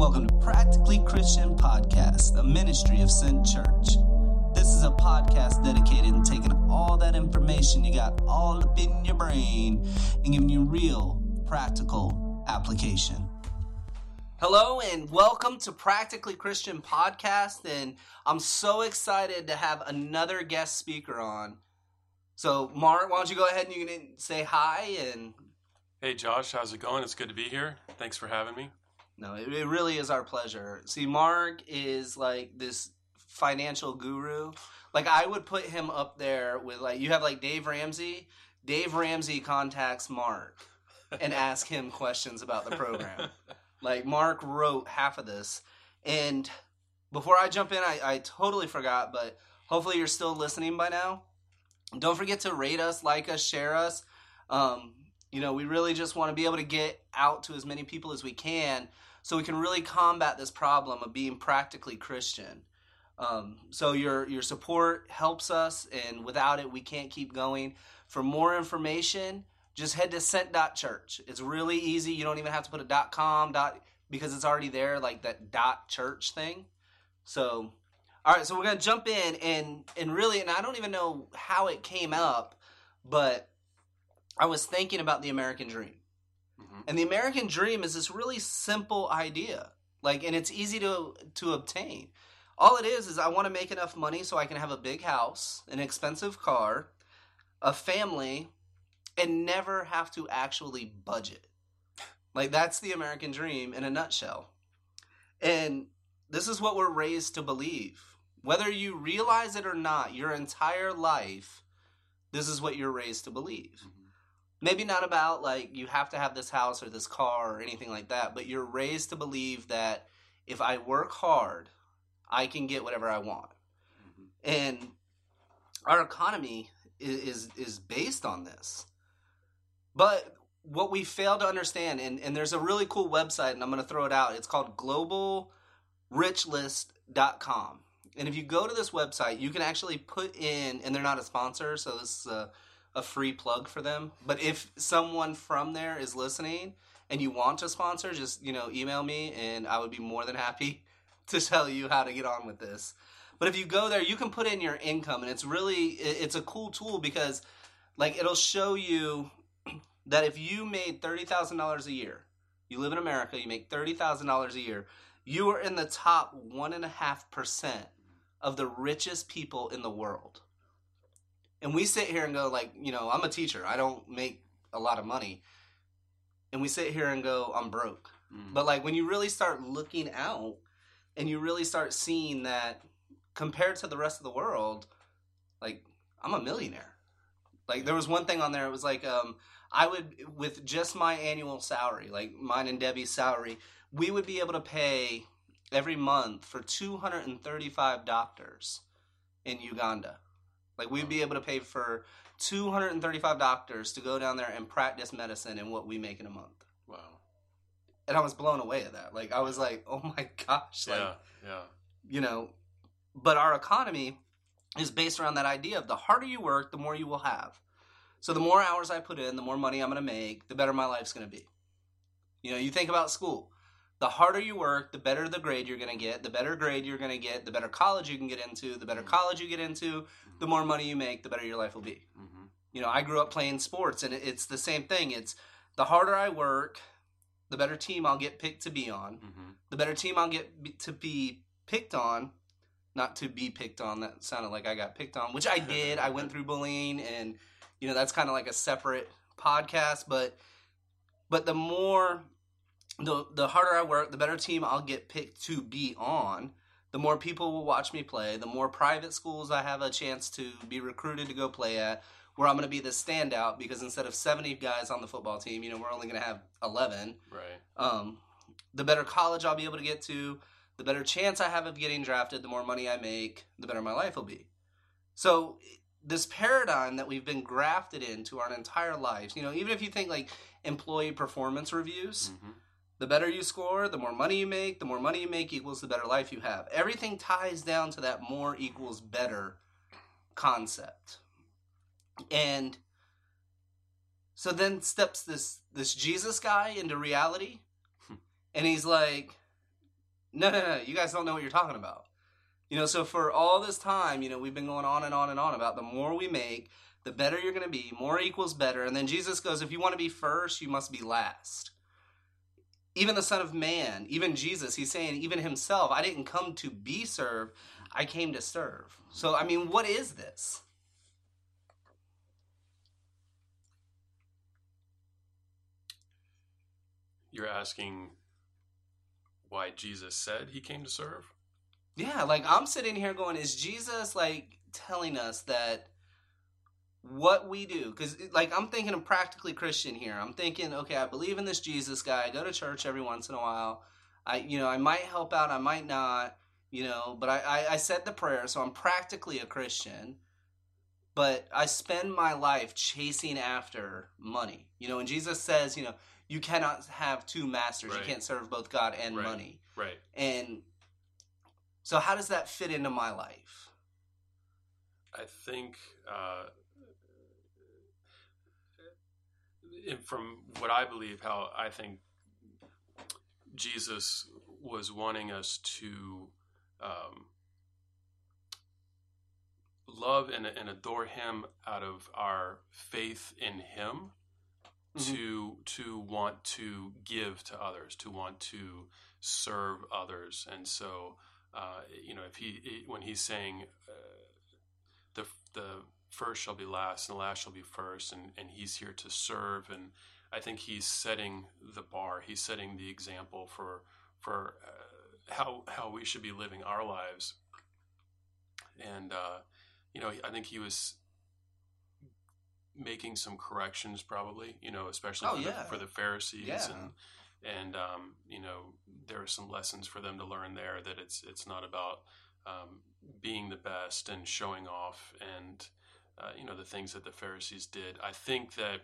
Welcome to Practically Christian Podcast, a ministry of Sent Church. This is a podcast dedicated to taking all that information you got all up in your brain and giving you real, practical application. Hello and welcome to Practically Christian Podcast. And I'm so excited to have another guest speaker on. So, Mark, why don't you go ahead and you can say hi and Hey Josh, how's it going? It's good to be here. Thanks for having me. No, it, it really is our pleasure. See, Mark is like this financial guru. Like I would put him up there with like you have like Dave Ramsey. Dave Ramsey contacts Mark and ask him questions about the program. like Mark wrote half of this. And before I jump in, I, I totally forgot, but hopefully you're still listening by now. Don't forget to rate us, like us, share us. Um, you know, we really just want to be able to get out to as many people as we can so we can really combat this problem of being practically Christian. Um, so your your support helps us, and without it, we can't keep going. For more information, just head to sent.church. It's really easy. You don't even have to put a .com dot because it's already there, like that dot church thing. So, all right, so we're gonna jump in and and really, and I don't even know how it came up, but I was thinking about the American dream. Mhm. And the American dream is this really simple idea. Like and it's easy to to obtain. All it is is I want to make enough money so I can have a big house, an expensive car, a family and never have to actually budget. Like that's the American dream in a nutshell. And this is what we're raised to believe. Whether you realize it or not, your entire life this is what you're raised to believe Mhm. Maybe not about like you have to have this house or this car or anything like that but you're raised to believe that if i work hard i can get whatever i want. Mhm. and our economy is is, is based on this. But what we fail to understand and, and there's a really cool website and i'm going to throw it out. It's called globalrichlist.com and if you go to this website you can actually put in and they're not a sponsor so this is a, a free plug for them. But if someone from there is listening and you want to sponsor just you know email me and i would be more than happy to tell you how to get on with this. But if you go there you can put in your income and it's really it's a cool tool because like it'll show you that if you made $30000 a year you live in america you make $30000 a year you are in the top 1.5% of the richest people in the world and we sit here and go like you know i'm a teacher i don't make a lot of money and we sit here and go i'm broke Mm. but like when you really start looking out and you really start seeing that compared to the rest of the world, like I'm a millionaire. Like there was one thing on there, it was like um I would with just my annual salary, like mine and Debbie's salary, we would be able to pay every month for 235 doctors in Uganda. Like we'd be uh-huh. able to pay for 235 doctors to go down there and practice medicine in what we make in a month Wow. and I was blown away at that. Like I was like, oh my gosh, like Yeah. Yeah. you know. But our economy is based around that idea of the harder you work, the more you will have. So the more hours I put in, the more money I'm going to make, the better my life's going to be. You know, you think about school. The harder you work, the better the grade you're going to get. The better grade you're going to get, the better college you can get into. The better college you get into, the more money you make, the better your life will be. Hmm you know i grew up playing sports and it's the same thing. It's the harder i work the better team i'll get picked to be on. Hmm the better team i'll get be- to be picked on not to be picked on that sounded like i got picked on which i did. I went through bullying and you know that's kind of like a separate podcast but but the more the the harder i work the better team i'll get picked to be on the more people will watch me play the more private schools i have a chance to be recruited to go play at where i'm going to be the standout because instead of 70 guys on the football team you know we're only going to have 11 Right. um, the better college I'll be able to get to, the better chance I have of getting drafted, the more money I make, the better my life will be. So this paradigm that we've been grafted into our entire lives, you know, even if you think like employee performance reviews, hmm the better you score, the more money you make, the more money you make equals the better life you have. Everything ties down to that more equals better concept. And so then steps this this Jesus guy into reality. Hmm. And he's like, No, no, no. You guys don't know what you're talking about. You know, so for all this time, you know, we've been going on and on and on about the more we make, the better you're going to be. More equals better. And then Jesus goes, if you want to be first, you must be last. Even the Son of Man, even Jesus, he's saying, even himself, I didn't come to be served, I came to serve. So, I mean, what is this? You're asking why Jesus said he came to serve? Yeah, like I'm sitting here going, is Jesus like telling us that what we do? Because like I'm thinking of practically Christian here. I'm thinking, okay, I believe in this Jesus guy. I go to church every once in a while. I, you know, I might help out, I might not, you know, but I, I, I said the prayer, so I'm practically a Christian. But I spend my life chasing after money, you know. And Jesus says, you know, you cannot have two masters. Right. You can't serve both God and Right. money. Right. And so, how does that fit into my life? I think, uh, and from what I believe, how I think Jesus was wanting us to um, love and, and adore Him out of our faith in Him. Mhm. To to want to give to others, to want to serve others, and so uh, you know, if he when he's saying uh, the the first shall be last and the last shall be first and, and he's here to serve and I think he's setting the bar he's setting the example for for uh, how how we should be living our lives and uh, you know I think he was making some corrections probably you know especially Oh, for, yeah. the, for the Pharisees Yeah. and and um, you know there are some lessons for them to learn there that it's it's not about um, being the best and showing off and uh, you know the things that the Pharisees did. I think that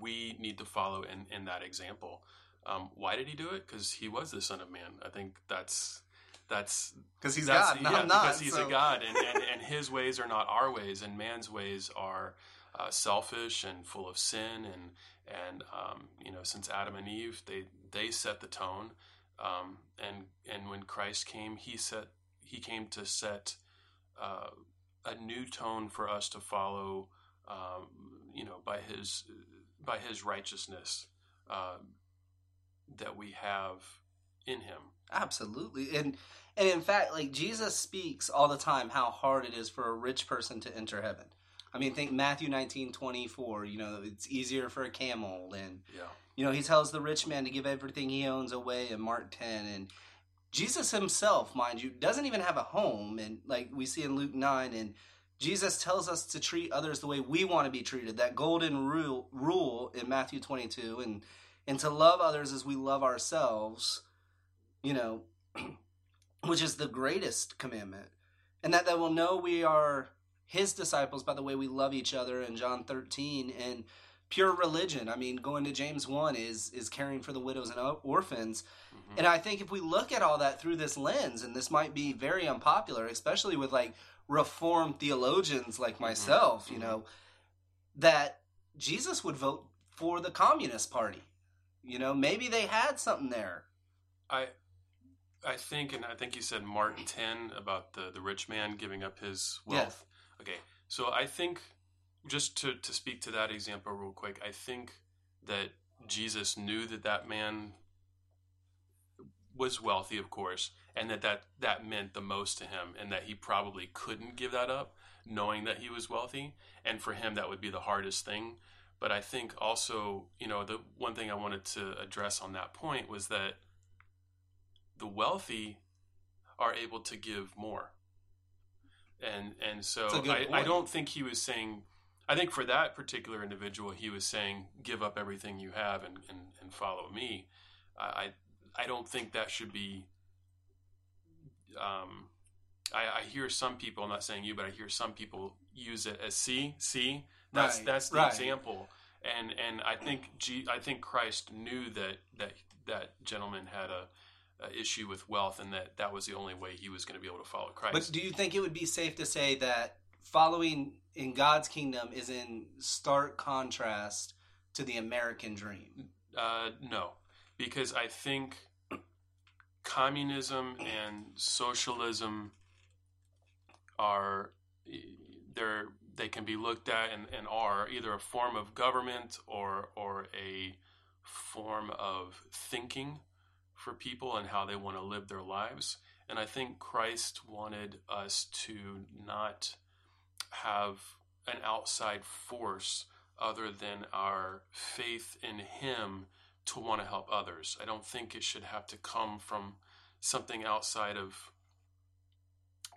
we need to follow in in that example. Um, why did he do it? Because he was the Son of Man. I think that's that's Because he's that's, God, no, yeah, I'm not. because he's so- a God, and, and and his ways are not our ways, and man's ways are uh, selfish and full of sin, and and um, you know since Adam and Eve, they they set the tone, um, and and when Christ came, he set he came to set uh, a new tone for us to follow, um, you know, by his by his righteousness uh, that we have in him. Absolutely. And and in fact, like Jesus speaks all the time how hard it is for a rich person to enter heaven. I mean, think Matthew nineteen twenty four. you know, it's easier for a camel. And, Yeah. you know, he tells the rich man to give everything he owns away in Mark 10. And Jesus himself, mind you, doesn't even have a home. And like we see in Luke 9. And Jesus tells us to treat others the way we want to be treated. That golden rule, rule in Matthew 22. And, and to love others as we love ourselves you know, which is the greatest commandment, and that they will know we are his disciples by the way we love each other in John 13 and pure religion. I mean, going to James 1 is is caring for the widows and or- orphans. Mhm. And I think if we look at all that through this lens, and this might be very unpopular, especially with like reformed theologians like myself, you mhm. know, that Jesus would vote for the Communist Party. You know, maybe they had something there. I I think, and I think you said Mark ten about the the rich man giving up his wealth. Okay, so I think just to to speak to that example real quick, I think that Jesus knew that that man was wealthy, of course, and that that that meant the most to him, and that he probably couldn't give that up, knowing that he was wealthy, and for him that would be the hardest thing. But I think also, you know, the one thing I wanted to address on that point was that the wealthy are able to give more. And and so That's a good I, I don't think he was saying I think for that particular individual he was saying give up everything you have and, and, and follow me. I, I don't think that should be um I, I hear some people, I'm not saying you, but I hear some people use it as see, see, that's Right, that's the right. example. And and I think G, I think Christ knew that that that gentleman had a, a issue with wealth, and that that was the only way he was going to be able to follow Christ. But do you think it would be safe to say that following in God's kingdom is in stark contrast to the American dream? Uh, no, because I think communism and socialism are they're they can be looked at and, and are either a form of government or or a form of thinking for people and how they want to live their lives. And I think Christ wanted us to not have an outside force other than our faith in Him to want to help others. I don't think it should have to come from something outside of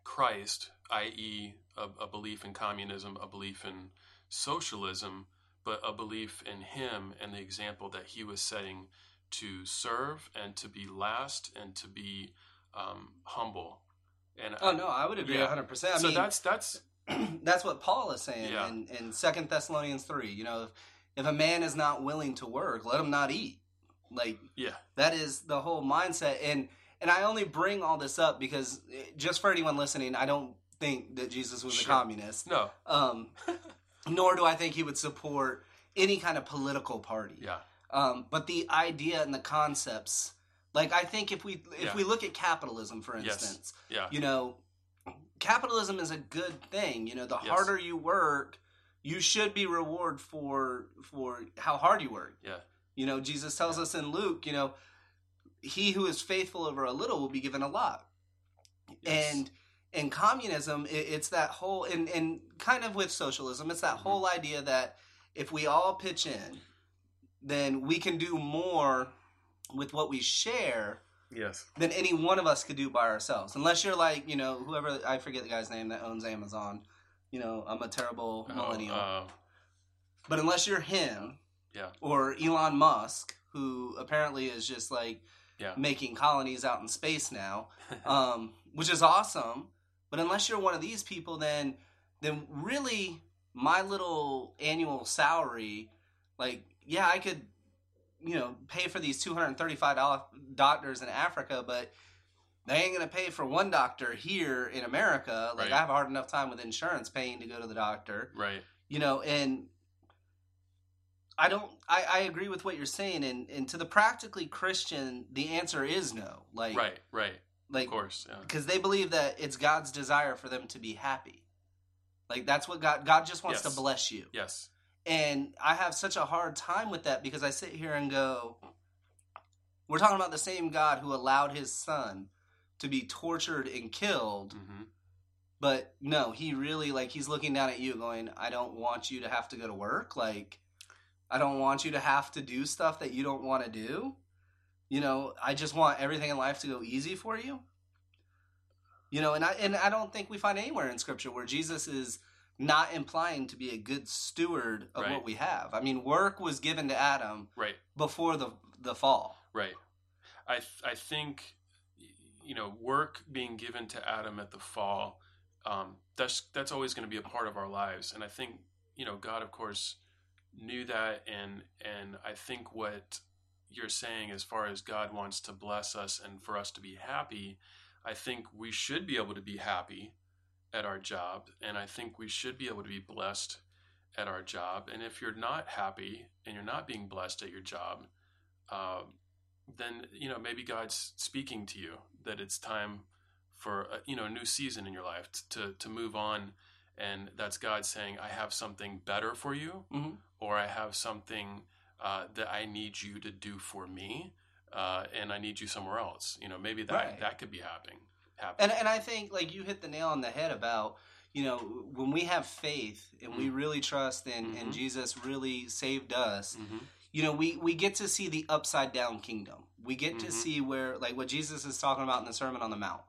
Christ, i.e., a, a, belief in communism, a belief in socialism, but a belief in Him and the example that He was setting to serve and to be last and to be um, humble. And oh no, I would agree yeah. 100%. I so mean, that's that's that's what Paul is saying yeah. in, in Second Thessalonians three. You know, if, if a man is not willing to work, let him not eat. Like, yeah, that is the whole mindset. And and I only bring all this up because eh, just for anyone listening, I don't think that Jesus was sure. a communist. No. Um, nor do I think he would support any kind of political party. Yeah. Um, but the idea and the concepts, like I think if we if yeah. we look at capitalism, for instance, yes. yeah. you know, capitalism is a good thing. You know, the yes. harder you work, you should be rewarded for for how hard you work. Yeah. You know, Jesus tells yeah. us in Luke, you know, he who is faithful over a little will be given a lot. Yes. And in communism, it, it's that whole and and kind of with socialism, it's that mm-hmm. whole idea that if we all pitch in, then we can do more with what we share Yes. Than any one of us could do by ourselves. Unless you're like, you know, whoever, I forget the guy's name that owns Amazon. You know, I'm a terrible oh, millennial. Uh, but unless you're him. Yeah. Or Elon Musk, who apparently is just like yeah. making colonies out in space now, um, which is awesome. But unless you're one of these people, then then really my little annual salary, like, yeah, I could you know, pay for these two hundred and thirty five dollars doctors in Africa, but they ain't gonna pay for one doctor here in America. Like right. I have a hard enough time with insurance paying to go to the doctor, right? You know, and I don't. I, I agree with what you're saying, and and to the practically Christian, the answer is no. Like right, right, like of course, because yeah. they believe that it's God's desire for them to be happy. Like that's what God God just wants yes. to bless you. Yes. And I have such a hard time with that because I sit here and go, we're talking about the same God who allowed his son to be tortured and killed. Mm-hmm. But no, he really, like, he's looking down at you going, I don't want you to have to go to work. Like, I don't want you to have to do stuff that you don't want to do. You know, I just want everything in life to go easy for you. You know, and I and I don't think we find anywhere in scripture where Jesus is not implying to be a good steward of right. what we have. I mean, work was given to Adam right before the the fall. Right. I I think you know work being given to Adam at the fall. Um, that's that's always going to be a part of our lives, and I think you know God, of course, knew that, and and I think what you're saying as far as God wants to bless us and for us to be happy, I think we should be able to be happy at our job, and I think we should be able to be blessed at our job. And if you're not happy and you're not being blessed at your job, uh, then you know maybe God's speaking to you that it's time for a, you know a new season in your life to to move on, and that's God saying, "I have something better for you," mm-hmm. or "I have something uh, that I need you to do for me." Uh, and I need you somewhere else. You know, maybe that right. that could be happening And and I think like you hit the nail on the head about you know when we have faith and mm-hmm. we really trust and mm-hmm. and Jesus really saved us. Mm-hmm. You know, we we get to see the upside down kingdom. We get to mm-hmm. see where like what Jesus is talking about in the Sermon on the Mount.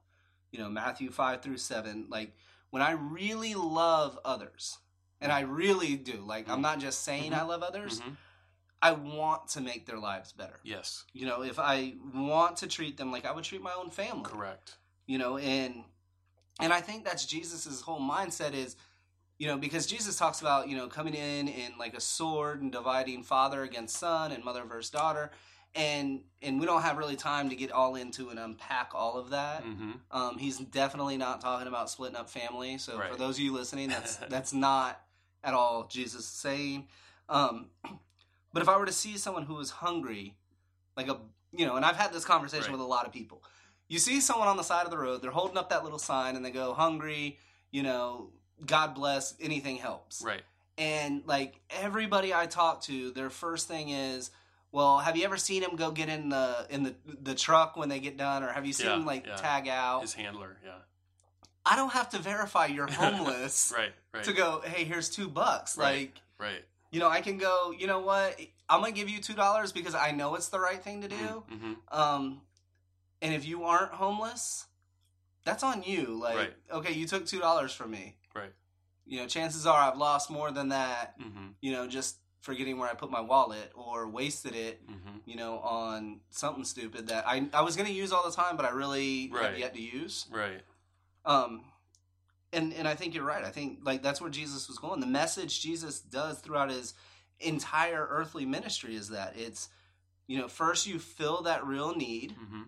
You know, Matthew five through seven. Like when I really love others, and I really do. Like I'm mm-hmm. not just saying I mm-hmm. love others. I want to make their lives better. Yes. You know, if I want to treat them like I would treat my own family. Correct you know and and i think that's jesus's whole mindset is you know because jesus talks about you know coming in in like a sword and dividing father against son and mother versus daughter and and we don't have really time to get all into and unpack all of that mm-hmm. um, he's definitely not talking about splitting up family so right. for those of you listening that's that's not at all jesus saying um, but if i were to see someone who was hungry like a you know and i've had this conversation right. with a lot of people you see someone on the side of the road, they're holding up that little sign and they go, hungry, you know, God bless, anything helps. Right. And like everybody I talk to, their first thing is, well, have you ever seen him go get in the in the the truck when they get done, or have you seen Yeah, him like yeah. tag out? His handler. Yeah. I don't have to verify you're homeless Right. Right. to go. Hey, here's two bucks. Right. Like Right. you know, I can go. You know what? I'm gonna give you two dollars because I know it's the right thing to do. Mm-hmm. Um, and if you aren't homeless, that's on you. Like, Right. okay, you took two dollars from me. Right. You know, chances are I've lost more than that. Mm-hmm. You know, just forgetting where I put my wallet or wasted it. Mm-hmm. You know, on something stupid that I I was gonna use all the time, but I really have yet to use. Right. Um, and and I think you're right. I think like that's where Jesus was going. The message Jesus does throughout his entire earthly ministry is that it's you know first you fill that real need, Mm-hmm.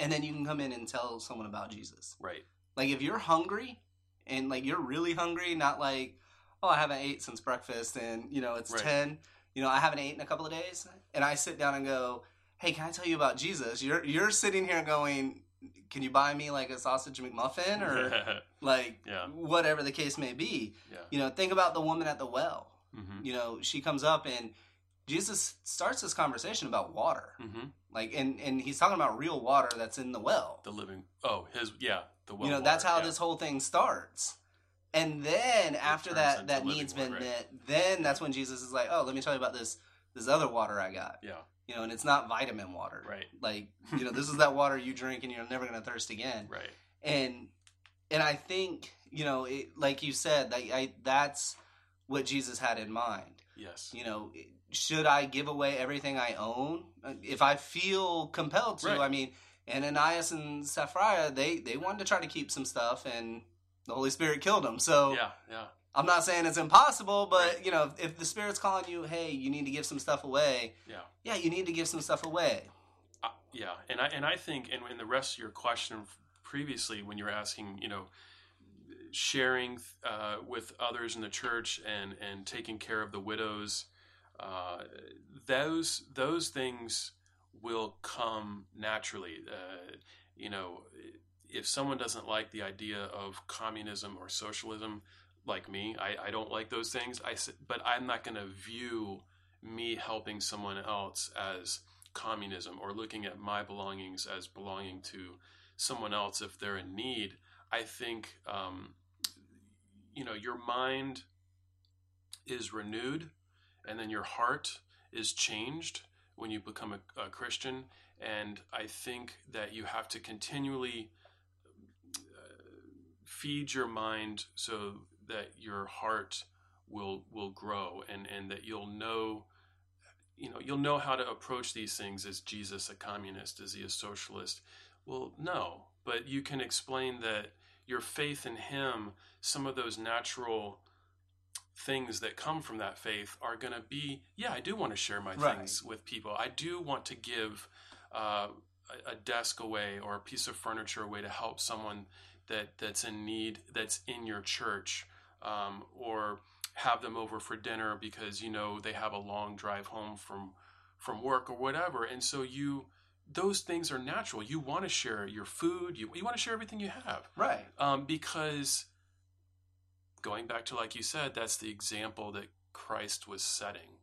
And then you can come in and tell someone about Jesus. Right. Like if you're hungry and like you're really hungry, not like oh I haven't ate since breakfast and you know it's Right. ten, you know I haven't eaten in a couple of days, and I sit down and go, hey, can I tell you about Jesus? You're you're sitting here going. Can you buy me like a sausage McMuffin or like Yeah. whatever the case may be. Yeah. You know, think about the woman at the well. Mm-hmm. You know, she comes up and Jesus starts this conversation about water. Mm-hmm. Like and and he's talking about real water that's in the well. The living. Oh, his. Yeah. The well. you know, that's how water, this whole thing starts. And then after that that need's been water, right? then that's when Jesus is like, "Oh, let me tell you about this this other water I got." Yeah. You know, and it's not vitamin water. Right. Like, you know, this is that water you drink and you're never going to thirst again. Right. and and I think you know, it, like you said, that I that's what Jesus had in mind. Yes. You know, should I give away everything I own if I feel compelled to? Right. I mean, and Ananias and Sapphira, they they wanted to try to keep some stuff, and the Holy Spirit killed them. So Yeah. Yeah. I'm not saying it's impossible, but you know, if, the Spirit's calling you, hey, you need to give some stuff away. Yeah. Yeah, you need to give some stuff away. Uh, yeah, and I and I think, and in the rest of your question previously, when you were asking, you know, sharing uh, with others in the church and and taking care of the widows, uh, those those things will come naturally. Uh, you know, if someone doesn't like the idea of communism or socialism, like me, I, I don't like those things. I but I'm not going to view me helping someone else as communism or looking at my belongings as belonging to someone else if they're in need. I think, um, you know, your mind is renewed and then your heart is changed when you become a, a Christian. And I think that you have to continually uh, feed your mind so that your heart will will grow and and that you'll know you know you'll know how to approach these things is jesus a communist is he a socialist well no but you can explain that your faith in him some of those natural things that come from that faith are going to be yeah i do want to share my Right. things with people i do want to give uh, a, a desk away or a piece of furniture away to help someone that that's in need that's in your church um, or have them over for dinner because you know they have a long drive home from from work or whatever and so you those things are natural you want to share your food you, you want to share everything you have Right. um, because going back to like you said that's the example that christ was setting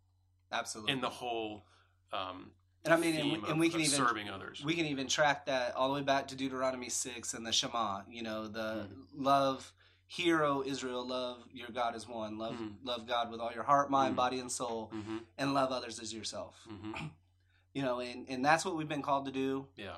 Absolutely. in the whole um, and I mean, and theme we, and of- can of even serving others we can even track that all the way back to Deuteronomy 6 and the Shema, you know, the love, Hear O Israel, love your God as one, love Mhm. love God with all your heart, mind, Mhm. body, and soul, hmm and love others as yourself. You know, and, and that's what we've been called to do. yeah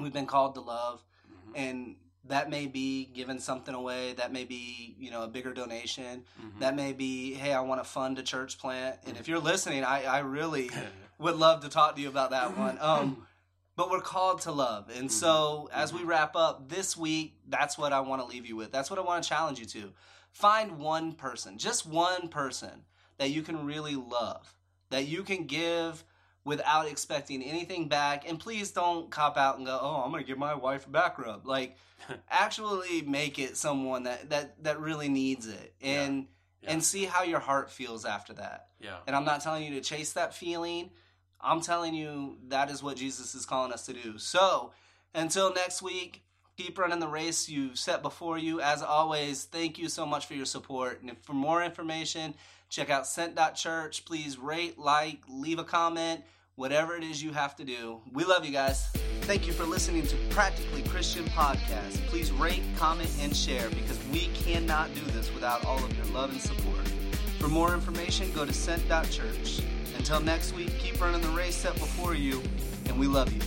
We've been called to love, hmm and that may be giving something away. That may be, you know, a bigger donation. hmm That may be, hey, I want to fund a church plant. And if you're listening, I, I really would love to talk to you about that one. Um, but we're called to love. And so as we wrap up this week, that's what I want to leave you with. That's what I want to challenge you to. Find one person, just one person that you can really love, that you can give without expecting anything back. And please don't cop out and go, "Oh, I'm going to give my wife a back rub." Like actually make it someone that that that really needs it. And Yeah. and see how your heart feels after that. yeah And I'm not telling you to chase that feeling. I'm telling you that is what Jesus is calling us to do. So, Until next week, keep running the race you set before you. As always, thank you so much for your support. And for more information, check out sent.church. Please rate, like, leave a comment, whatever it is you have to do. We love you guys. Thank you for listening to Practically Christian Podcast. Please rate, comment, and share because we cannot do this without all of your love and support. For more information, go to sent.church. Until next week, keep running the race set before you, and we love you.